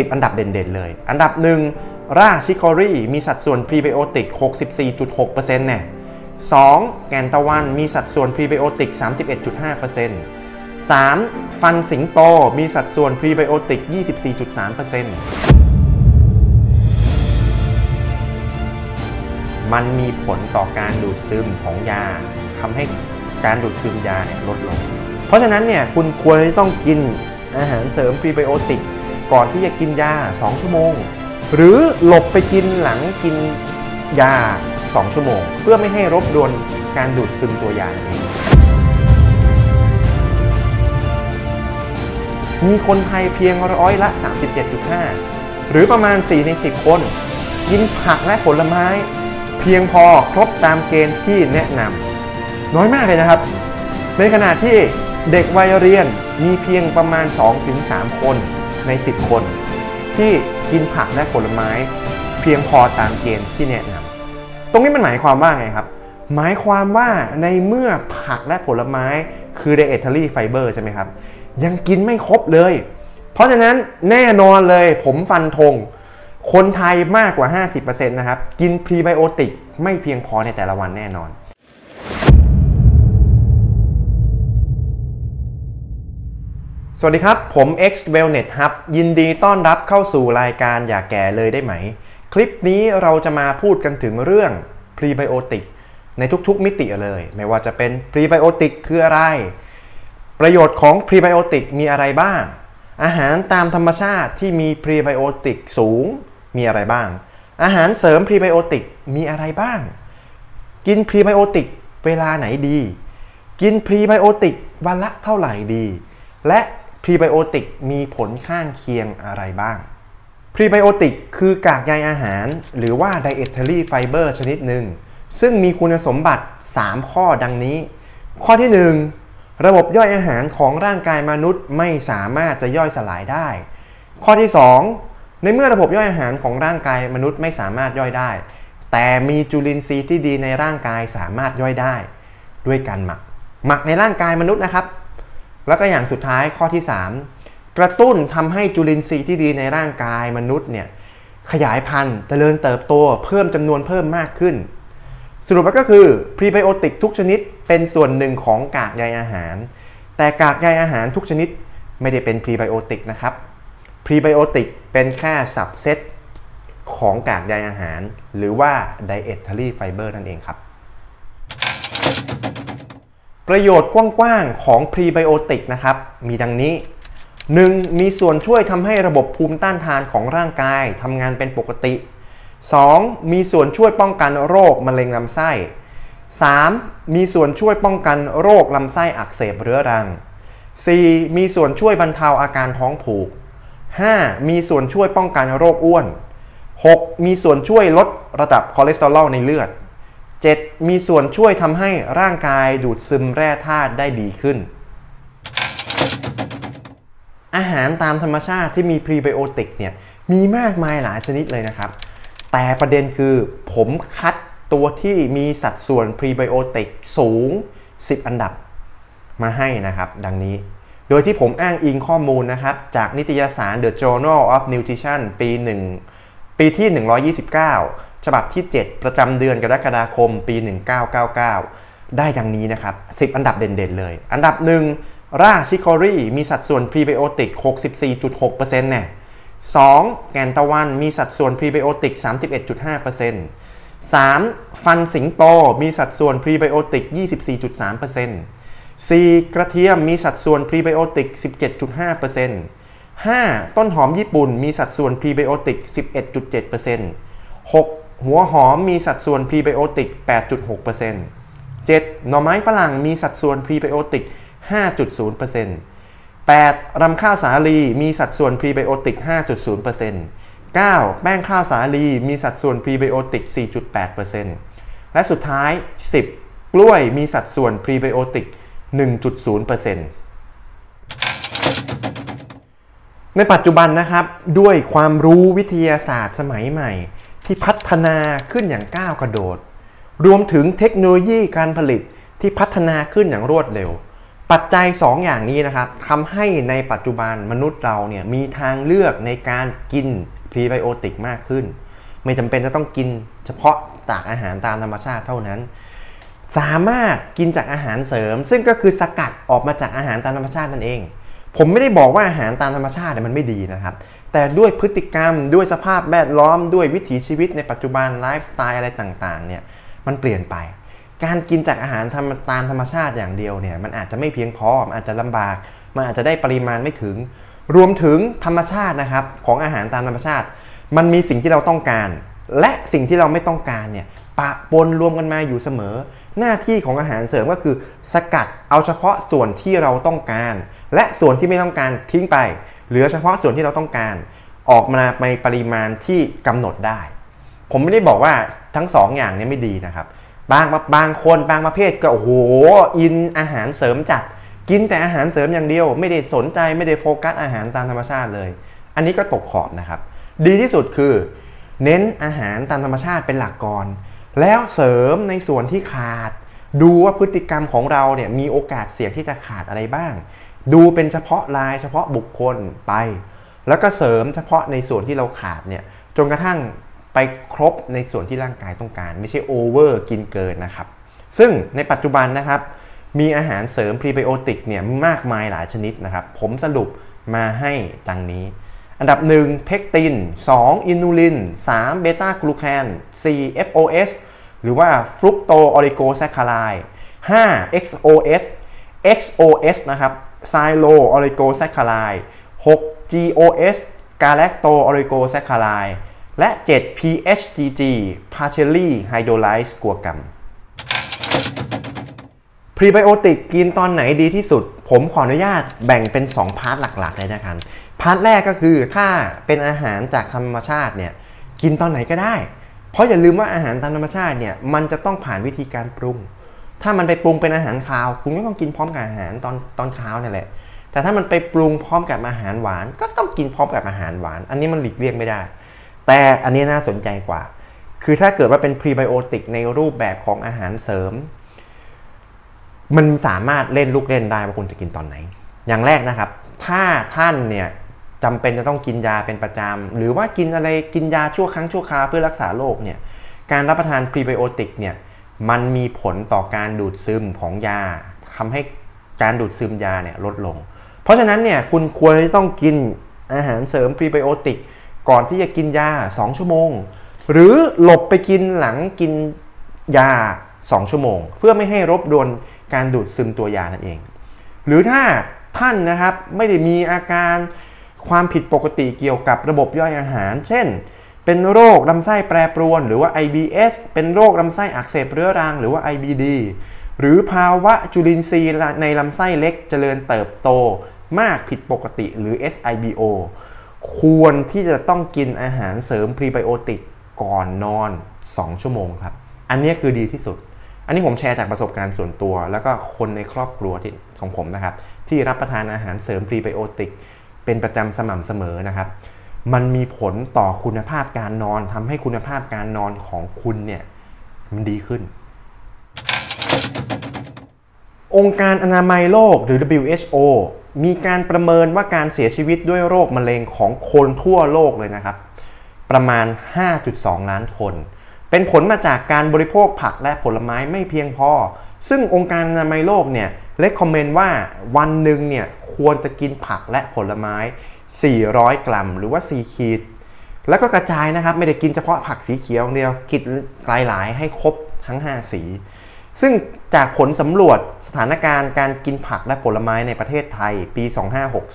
10 อันดับเด่นๆเลย อันดับหนึ่งราก chicory มีสัดส่วนพรีไบโอติก 64.6%เนี่ย 2. แก่นตะวันมีสัดส่วนพรีไบโอติก 31.5% 3. ฟันสิงโตมีสัดส่วนพรีไบโอติก 24.3%มันมีผลต่อการดูดซึมของยาทำให้การดูดซึมยาเนี่ยลดลง เพราะฉะนั้นเนี่ยคุณควรจะต้องกินอาหารเสริมพรีไบโอติก ก่อนที่จะกินยา 2 ชั่วโมง หรือหลบไปกินหลังกินยา 2 ชั่วโมง เพื่อไม่ให้รบกวนการดูดซึมตัวยาเองมีคนไทยเพียงร้อยละ 37.5 หรือประมาณ 4 ใน 10 คน กินผักและผลไม้ เพียงพอครบตามเกณฑ์ที่แนะนำน้อยมากเลยนะครับ ในขณะที่เด็กวัยเรียนมีเพียงประมาณ 2-3 คน ใน 10 คน ที่กินผักและผลไม้ เพียงพอตามเกณฑ์ที่แนะนำตรงนี้มันหมายความว่าไงครับ หมายความว่าในเมื่อผักและผลไม้คือ dietary fiber ใช่ไหมครับ ยังกินไม่ครบเลย เพราะฉะนั้นแน่นอนเลยผมฟันธงคนไทยมากกว่า 50%นะครับ กินพรีไบโอติกไม่เพียงพอในแต่ละวันแน่นอน สวัสดีครับ ผม X Wellness Hub ยินดีต้อนรับเข้าสู่รายการอย่าแก่เลยได้ไหม คลิปนี้เราจะมาพูดกันถึงเรื่องพรีไบโอติกในทุกๆมิติเลย ไม่ว่าจะเป็นพรีไบโอติกคืออะไร ประโยชน์ของพรีไบโอติกมีอะไรบ้าง อาหารตามธรรมชาติที่มีพรีไบโอติกสูงมีอะไรบ้าง อาหารเสริมพรีไบโอติกมีอะไรบ้าง กินพรีไบโอติกเวลาไหนดี กินพรีไบโอติกวันละเท่าไหร่ดี และ พรีไบโอติกมีผลข้างเคียงอะไรบ้าง พรีไบโอติกคือกากใยอาหาร หรือว่า dietary fiber ชนิดหนึ่ง ซึ่งมีคุณสมบัติ 3 ข้อดังนี้ ข้อที่ 1 ระบบย่อยอาหารของร่างกายมนุษย์ไม่สามารถจะย่อยสลายได้ ข้อที่ 2 ในเมื่อระบบย่อยอาหารของร่างกายมนุษย์ไม่สามารถย่อยได้ แต่มีจุลินทรีย์ที่ดีในร่างกายสามารถย่อยได้ ด้วยการหมัก หมักในร่างกายมนุษย์นะครับ แล้วก็อย่างสุดท้ายข้อที่ 3 กระตุ้นทำให้จุลินทรีย์ที่ดีในร่างกายมนุษย์เนี่ยขยายพันธุ์เจริญเติบโตเพิ่มจำนวนเพิ่มมากขึ้น สรุปแล้วก็คือพรีไบโอติกทุกชนิดเป็นส่วนหนึ่งของกากใยอาหาร แต่กากใยอาหารทุกชนิดไม่ได้เป็นพรีไบโอติกนะครับพรีไบโอติกเป็นแค่สับเซตของกากใยอาหาร หรือว่า dietary fiber นั่นเองครับ ประโยชน์กว้างๆ ของพรีไบโอติกนะครับ มีดังนี้ 1. มีส่วนช่วยทำให้ระบบภูมิต้านทานของร่างกายทำงานเป็นปกติ 2. มีส่วนช่วยป้องกันโรคมะเร็งลำไส้ 3. มีส่วนช่วยป้องกันโรคลำไส้อักเสบเรื้อรัง 4. มีส่วนช่วยบรรเทาอาการท้องผูก 5. มีส่วนช่วยป้องกันโรคอ้วน 6. มีส่วนช่วยลดระดับคอเลสเตอรอลในเลือด 7. มีส่วนช่วยทำให้ร่างกายดูดซึมแร่ธาตุได้ดีขึ้น อาหารตามธรรมชาติที่มีพรีไบโอติกเนี่ยมีมากมายหลายชนิดเลยนะครับ แต่ประเด็นคือผมคัดตัวที่มีสัดส่วนพรีไบโอติกสูง 10 อันดับมาให้นะครับ ดังนี้ โดยที่ผมอ้างอิงข้อมูลนะครับ จากนิตยสาร The Journal of Nutrition ปี 1 ปีที่ 129 ฉบับที่ 7 ประจำเดือนกรกฎาคมปี 1999 ได้ดังนี้นะครับ 10 อันดับเด่นๆเลย อันดับหนึ่งราก chicory มีสัดส่วนพรีไบโอติก 64.6%เนี่ย 2. แก่นตะวันมีสัดส่วนพรีไบโอติก 31.5% 3. ฟันสิงโตมีสัดส่วนพรีไบโอติก 24.3% 4. กระเทียมมีสัดส่วนพรีไบโอติก 17.5% 5. ต้นหอมญี่ปุ่นมีสัดส่วนพรีไบโอติก 11.7% 6. หัวหอมมีสัดส่วนพรีไบโอติก 8.6% 7. หน่อไม้ฝรั่งมีสัดส่วนพรีไบโอติก 5.0% 8. รำข้าวสาลีมีสัดส่วนพรีไบโอติก 5.0% 9. แป้งข้าวสาลีมีสัดส่วนพรีไบโอติก 4.8%และสุดท้าย 10 กล้วยมีสัดส่วนพรีไบโอติก 1.0%ในปัจจุบันนะครับ ด้วยความรู้วิทยาศาสตร์สมัยใหม่ ที่พัฒนาขึ้นอย่างก้าวกระโดด รวมถึงเทคโนโลยีการผลิตที่พัฒนาขึ้นอย่างรวดเร็ว ปัจจัย2อย่างนี้นะครับทำให้ในปัจจุบันมนุษย์เราเนี่ยมีทางเลือกในการกินพรีไบโอติกมากขึ้น ไม่จำเป็นจะต้องกินเฉพาะจากอาหารตามธรรมชาติเท่านั้น สามารถกินจากอาหารเสริม ซึ่งก็คือสกัดออกมาจากอาหารตามธรรมชาตินั่นเอง ผมไม่ได้บอกว่าอาหารตามธรรมชาติเนี่ยมันไม่ดีนะครับ แต่ด้วยพฤติกรรมด้วยสภาพแวดล้อมด้วยวิถีชีวิตในปัจจุบันไลฟ์สไตล์อะไรต่างๆเนี่ยมันเปลี่ยนไป การกินจากอาหารตามธรรมชาติอย่างเดียวเนี่ยมันอาจจะไม่เพียงพอมันอาจจะลำบาก มันอาจจะได้ปริมาณไม่ถึง รวมถึงธรรมชาตินะครับของอาหารตามธรรมชาติ มันมีสิ่งที่เราต้องการ และสิ่งที่เราไม่ต้องการเนี่ยปะปนรวมกันมาอยู่เสมอ หน้าที่ของอาหารเสริมก็คือ สกัดเอาเฉพาะส่วนที่เราต้องการ และส่วนที่ไม่ต้องการทิ้งไป เหลือเฉพาะส่วนที่เราต้องการออกมาในปริมาณที่กำหนดได้ ผมไม่ได้บอกว่าทั้งสองอย่างนี้ไม่ดีนะครับ บางบางคนบางประเภทก็โอ้โหอินอาหารเสริมจัด กินแต่อาหารเสริมอย่างเดียว ไม่ได้สนใจไม่ได้โฟกัสอาหารตามธรรมชาติเลย อันนี้ก็ตกขอบนะครับ ดีที่สุดคือ เน้นอาหารตามธรรมชาติเป็นหลักก่อนแล้วเสริมในส่วนที่ขาด ดูว่าพฤติกรรมของเราเนี่ยมีโอกาสเสี่ยงที่จะขาดอะไรบ้าง ดูเป็นเฉพาะรายเฉพาะบุคคลไป แล้วก็เสริมเฉพาะในส่วนที่เราขาดเนี่ยจนกระทั่งไปครบในส่วนที่ร่างกายต้องการ ไม่ใช่โอเวอร์กินเกินนะครับ ซึ่งในปัจจุบันนะครับ มีอาหารเสริมพรีไบโอติกเนี่ยมากมายหลายชนิดนะครับ ผมสรุปมาให้ดังนี้ อันดับ 1 เพกติน 2 อินูลิน 3 เบต้ากลูแคน4 FOS หรือว่า fructooligosaccharide 5 XOS XOS นะครับ xylooligosaccharide 6 GOS galactooligosaccharide และ 7 PHGG partially h y d r o l y s e กัวกัมพรีไบโอติกกินตอนไหนดีที่สุด ผมขออนุญาตแบ่งเป็น 2 part หลักๆเลยนะครับ part แรกก็คือถ้าเป็นอาหารจากธรรมชาติเนี่ยกินตอนไหนก็ได้ เพราะอย่าลืมว่าอาหารตามธรรมชาติเนี่ยมันจะต้องผ่านวิธีการปรุง ถ้ามันไปปรุงเป็นอาหารคาว คุณก็ต้องกินพร้อมกับอาหารตอนตอนเช้านี่แหละ แต่ถ้ามันไปปรุงพร้อมกับอาหารหวาน ก็ต้องกินพร้อมกับอาหารหวาน อันนี้มันหลีกเลี่ยงไม่ได้ แต่อันนี้น่าสนใจกว่า คือถ้าเกิดว่าเป็นพรีไบโอติกในรูปแบบของอาหารเสริม มันสามารถเล่นลูกเล่นได้ว่าคุณจะกินตอนไหน อย่างแรกนะครับ ถ้าท่านเนี่ยจำเป็นจะต้องกินยาเป็นประจำ หรือว่ากินอะไรกินยาชั่วครั้งชั่วคราวเพื่อรักษาโรคเนี่ย การรับประทานพรีไบโอติกเนี่ย มันมีผลต่อการดูดซึมของยาทำให้การดูดซึมยาเนี่ยลดลง เพราะฉะนั้นเนี่ยคุณควรจะต้องกินอาหารเสริมพรีไบโอติกก่อนที่จะกินยา 2 ชั่วโมง หรือหลบไปกินหลังกินยา 2 ชั่วโมง เพื่อไม่ให้รบกวนการดูดซึมตัวยานั่นเอง หรือถ้าท่านนะครับไม่ได้มีอาการความผิดปกติเกี่ยวกับระบบย่อยอาหาร เช่น เป็นโรคลำไส้แปรปรวน หรือว่า IBS เป็นโรคลำไส้อักเสบเรื้อรัง หรือว่า IBD หรือภาวะจุลินทรีย์ในลำไส้เล็กเจริญเติบโต มากผิดปกติหรือ SIBO ควรที่จะต้องกินอาหารเสริมพรีไบโอติกก่อนนอน 2 ชั่วโมงครับ อันนี้คือดีที่สุด อันนี้ผมแชร์จากประสบการณ์ส่วนตัว แล้วก็คนในครอบครัวที่ของผมนะครับ ที่รับประทานอาหารเสริมพรีไบโอติกเป็นประจำสม่ำเสมอนะครับ มันมีผลต่อคุณภาพการนอนทำให้คุณภาพการนอนของคุณเนี่ยมันดีขึ้น องค์การอนามัยโลกหรือ WHO มีการประเมินว่าการเสียชีวิตด้วยโรคมะเร็งของคนทั่วโลกเลยนะครับ ประมาณ 5.2 ล้านคน เป็นผลมาจากการบริโภคผักและผลไม้ไม่เพียงพอ ซึ่งองค์การอนามัยโลกเนี่ยเลคคอมเมนต์ว่าวันหนึ่งเนี่ยควรจะกินผักและผลไม้ 400 กรัม หรือว่า 4 ขีด แล้วก็กระจายนะครับ ไม่ได้กินเฉพาะผักสีเขียวเดียวกินหลาย ๆ ให้ครบทั้ง 5 สี ซึ่งจากผลสำรวจสถานการณ์การกินผักและผลไม้ในประเทศไทยปี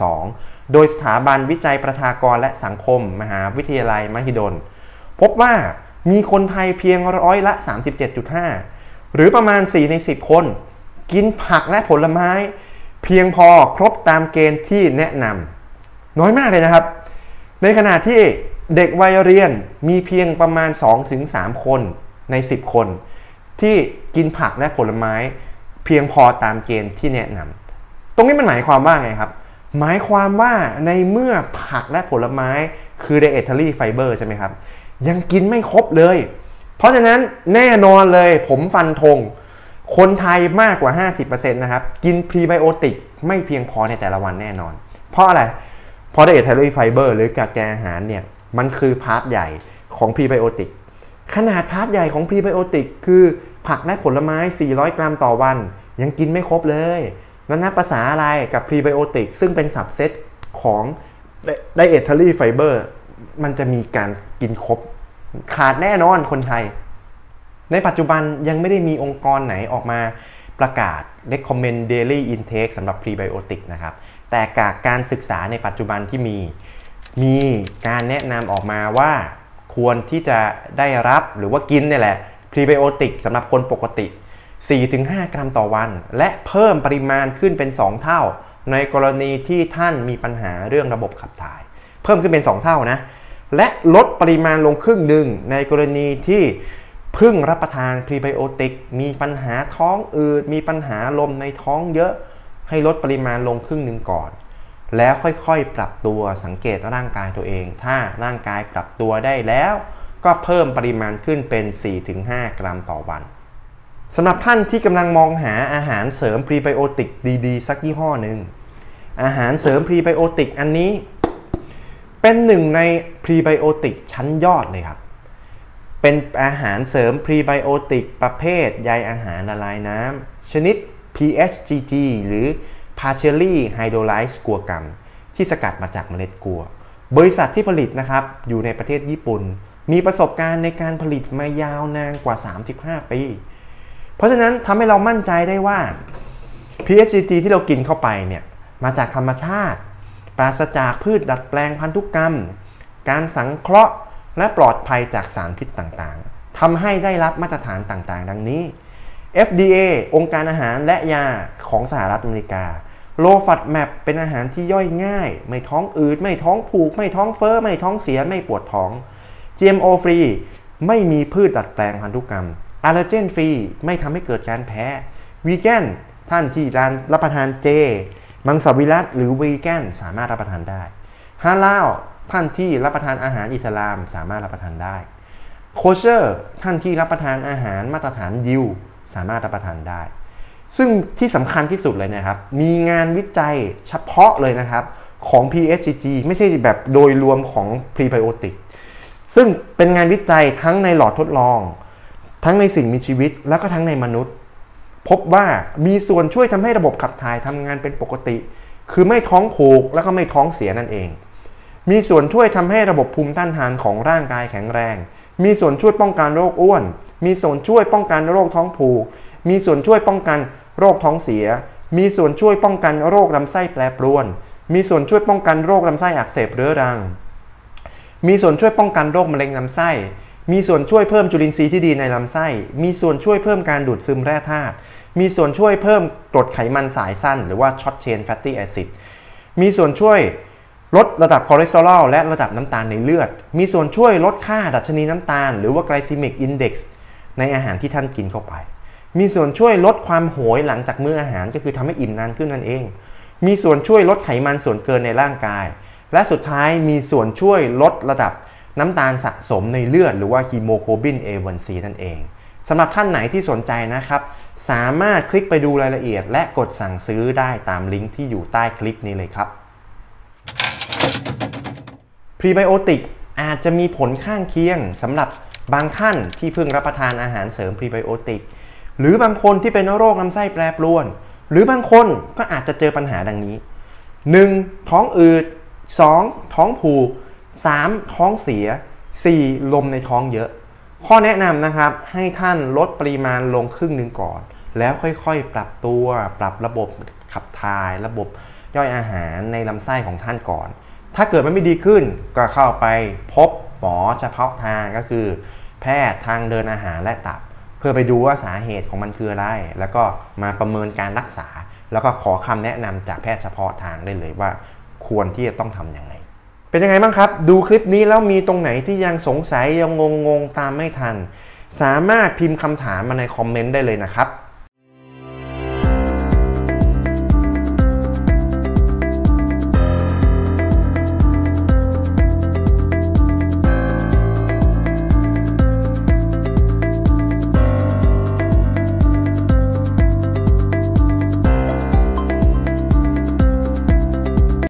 2562 โดยสถาบันวิจัยประชากรและสังคม มหาวิทยาลัยมหิดล พบว่ามีคนไทยเพียงร้อยละ 37.5 หรือประมาณ 4 ใน 10 คน กินผักและผลไม้ เพียงพอครบตามเกณฑ์ที่แนะนำ น้อยมากเลยนะครับ ในขณะที่เด็กวัยเรียนมีเพียงประมาณ 2-3 คนใน 10 คน ที่กินผักและผลไม้ เพียงพอตามเกณฑ์ที่แนะนำตรงนี้มันหมายความว่าไงครับ หมายความว่าในเมื่อผักและผลไม้คือ dietary fiber ใช่ไหมครับ ยังกินไม่ครบเลย เพราะฉะนั้นแน่นอนเลยผมฟันธงคนไทยมากกว่า 50%นะครับ กินพรีไบโอติกไม่เพียงพอในแต่ละวันแน่นอน เพราะอะไรเพราะ dietary fiber หรือกากใยอาหารเนี่ยมันคือ part ใหญ่ของพรีไบโอติกขนาด part ใหญ่ของพรีไบโอติกคือผักและผลไม้ 400 กรัมต่อวัน ยังกินไม่ครบเลยนั่นนับประสาอะไรกับพรีไบโอติกซึ่งเป็น subset ของ dietary fiber มันจะมีการกินครบ ขาดแน่นอนคนไทย ในปัจจุบันยังไม่ได้มีองค์กรไหนออกมาประกาศ recommend daily intake สำหรับ prebiotic นะครับ แต่จากการศึกษาในปัจจุบันที่มี มีการแนะนำออกมาว่าควรที่จะได้รับหรือว่ากินเนี่ยแหละ prebiotic สำหรับคนปกติ 4-5 กรัมต่อวัน และเพิ่มปริมาณขึ้นเป็น 2 เท่า ในกรณีที่ท่านมีปัญหาเรื่องระบบขับถ่าย เพิ่มขึ้นเป็น 2 เท่านะ และลดปริมาณลงครึ่งหนึ่งในกรณีที่เพิ่งรับประทานพรีไบโอติกมีปัญหาท้องอืดมีปัญหาลมในท้องเยอะ ให้ลดปริมาณลงครึ่งหนึ่งก่อน แล้วค่อยๆปรับตัวสังเกตร่างกายตัวเอง ถ้าร่างกายปรับตัวได้แล้ว ก็เพิ่มปริมาณขึ้นเป็น 4-5 กรัมต่อวันสำหรับท่านที่กำลังมองหาอาหารเสริมพรีไบโอติกดีๆ สักยี่ห้อหนึ่งอาหารเสริมพรีไบโอติกอันนี้ เป็นหนึ่งในพรีไบโอติกชั้นยอดเลยครับ เป็นอาหารเสริมพรีไบโอติกประเภทใยอาหารละลายน้ำชนิด PHGG หรือ Partially Hydrolyzed กัวกัมที่สกัดมาจากเมล็ดกัว บริษัทที่ผลิตนะครับอยู่ในประเทศญี่ปุ่น มีประสบการณ์ในการผลิตมายาวนานกว่า 35 ปี เพราะฉะนั้นทำให้เรามั่นใจได้ว่า PHGG ที่เรากินเข้าไปเนี่ยมาจากธรรมชาติ ปราศจากพืชดัดแปลงพันธุกรรม การสังเคราะห์และปลอดภัยจากสารพิษต่างๆทำให้ได้รับมาตรฐานต่างๆ ดังนี้ FDA องค์การอาหารและยาของสหรัฐอเมริกา Low FODMAP เป็นอาหารที่ย่อยง่าย ไม่ท้องอืด ไม่ท้องผูก ไม่ท้องเฟ้อ ไม่ท้องเสีย ไม่ปวดท้อง GMO free ไม่มีพืชดัดแปลงพันธุกรรมอ l ล e เจนฟรี ไม่ทำให้เกิดการแพ้วีแกนท่านที่ร้านรับประทานเจ มังสวิรัตหรือวีแกนสามารถรับประทานได้ฮาลาลท่านที่รับประทานอาหารอิสลามสามารถรับประทานได้โคเชอร์ท่านที่รับประทานอาหารมาตรฐานยิว สามารถรับประทานได้ ซึ่งที่สำคัญที่สุดเลยนะครับ มีงานวิจัยเฉพาะเลยนะครับของ PHGG ไม่ใช่แบบโดยรวมของพรีไบโอติกซึ่งเป็นงานวิจัยทั้งในหลอดทดลอง ทั้งในสิ่งมีชีวิต แล้วก็ทั้งในมนุษย์ พบว่ามีส่วนช่วยทำให้ระบบขับถ่ายทำงานเป็นปกติ คือไม่ท้องผูกแล้วก็ไม่ท้องเสียนั่นเอง มีส่วนช่วยทำให้ระบบภูมิต้านทานของร่างกายแข็งแรง มีส่วนช่วยป้องกันโรคอ้วน มีส่วนช่วยป้องกันโรคท้องผูก มีส่วนช่วยป้องกันโรคท้องเสีย มีส่วนช่วยป้องกันโรคลำไส้แปรปรวน มีส่วนช่วยป้องกันโรคลำไส้อักเสบเรื้อรัง มีส่วนช่วยป้องกันโรคมะเร็งลำไส้ มีส่วนช่วยเพิ่มจุลินทรีย์ที่ดีในลำไส้ มีส่วนช่วยเพิ่มการดูดซึมแร่ธาตุ มีส่วนช่วยเพิ่มกรดไขมันสายสั้น หรือว่า short chain fatty acid มีส่วนช่วยลดระดับคอเลสเตอรอลและระดับน้ำตาลในเลือด มีส่วนช่วยลดค่าดัชนีน้ำตาล หรือว่า glycemic index ในอาหารที่ท่านกินเข้าไป มีส่วนช่วยลดความโหยหลังจากมื้ออาหารก็คือทำให้อิ่มนานขึ้นนั่นเอง มีส่วนช่วยลดไขมันส่วนเกินในร่างกาย และสุดท้ายมีส่วนช่วยลดระดับน้ำตาลสะสมในเลือดหรือว่าฮีโมโกลบิน A1C นั่นเองสำหรับท่านไหนที่สนใจนะครับ สามารถคลิกไปดูรายละเอียด และกดสั่งซื้อได้ตามลิงก์ที่อยู่ใต้คลิปนี้เลยครับพรีไบโอติกอาจจะมีผลข้างเคียงสำหรับ บางท่านที่เพิ่งรับประทานอาหารเสริมพรีไบโอติก หรือบางคนที่เป็นโรคลำไส้แปรปรวน หรือบางคนก็อาจจะเจอปัญหาดังนี้ 1. ท้องอืด 2. ท้องผูก 3. ท้องเสีย 4. ลมในท้องเยอะ ข้อแนะนำนะครับให้ท่านลดปริมาณลงครึ่งหนึ่งก่อน แล้วค่อยๆ ปรับตัวปรับระบบขับถ่ายระบบย่อยอาหารในลำไส้ของท่านก่อน ถ้าเกิดมันไม่ดีขึ้นก็เข้าไปพบ มอเฉพาะทางก็คือ แพทย์ทางเดินอาหารและตับ เพื่อไปดูว่าสาเหตุของมันคืออะไร แล้วก็มาประเมินการรักษา แล้วก็ขอคำแนะนำจากแพทย์เฉพาะทางได้เลยว่า ควรที่จะต้องทำยังไง เป็นยังไงบ้างครับ ดูคลิปนี้แล้วมีตรงไหนที่ยังสงสัยยังงงงตามไม่ทัน สามารถพิมพ์คำถามมาในคอมเมนต์ได้เลยนะครับ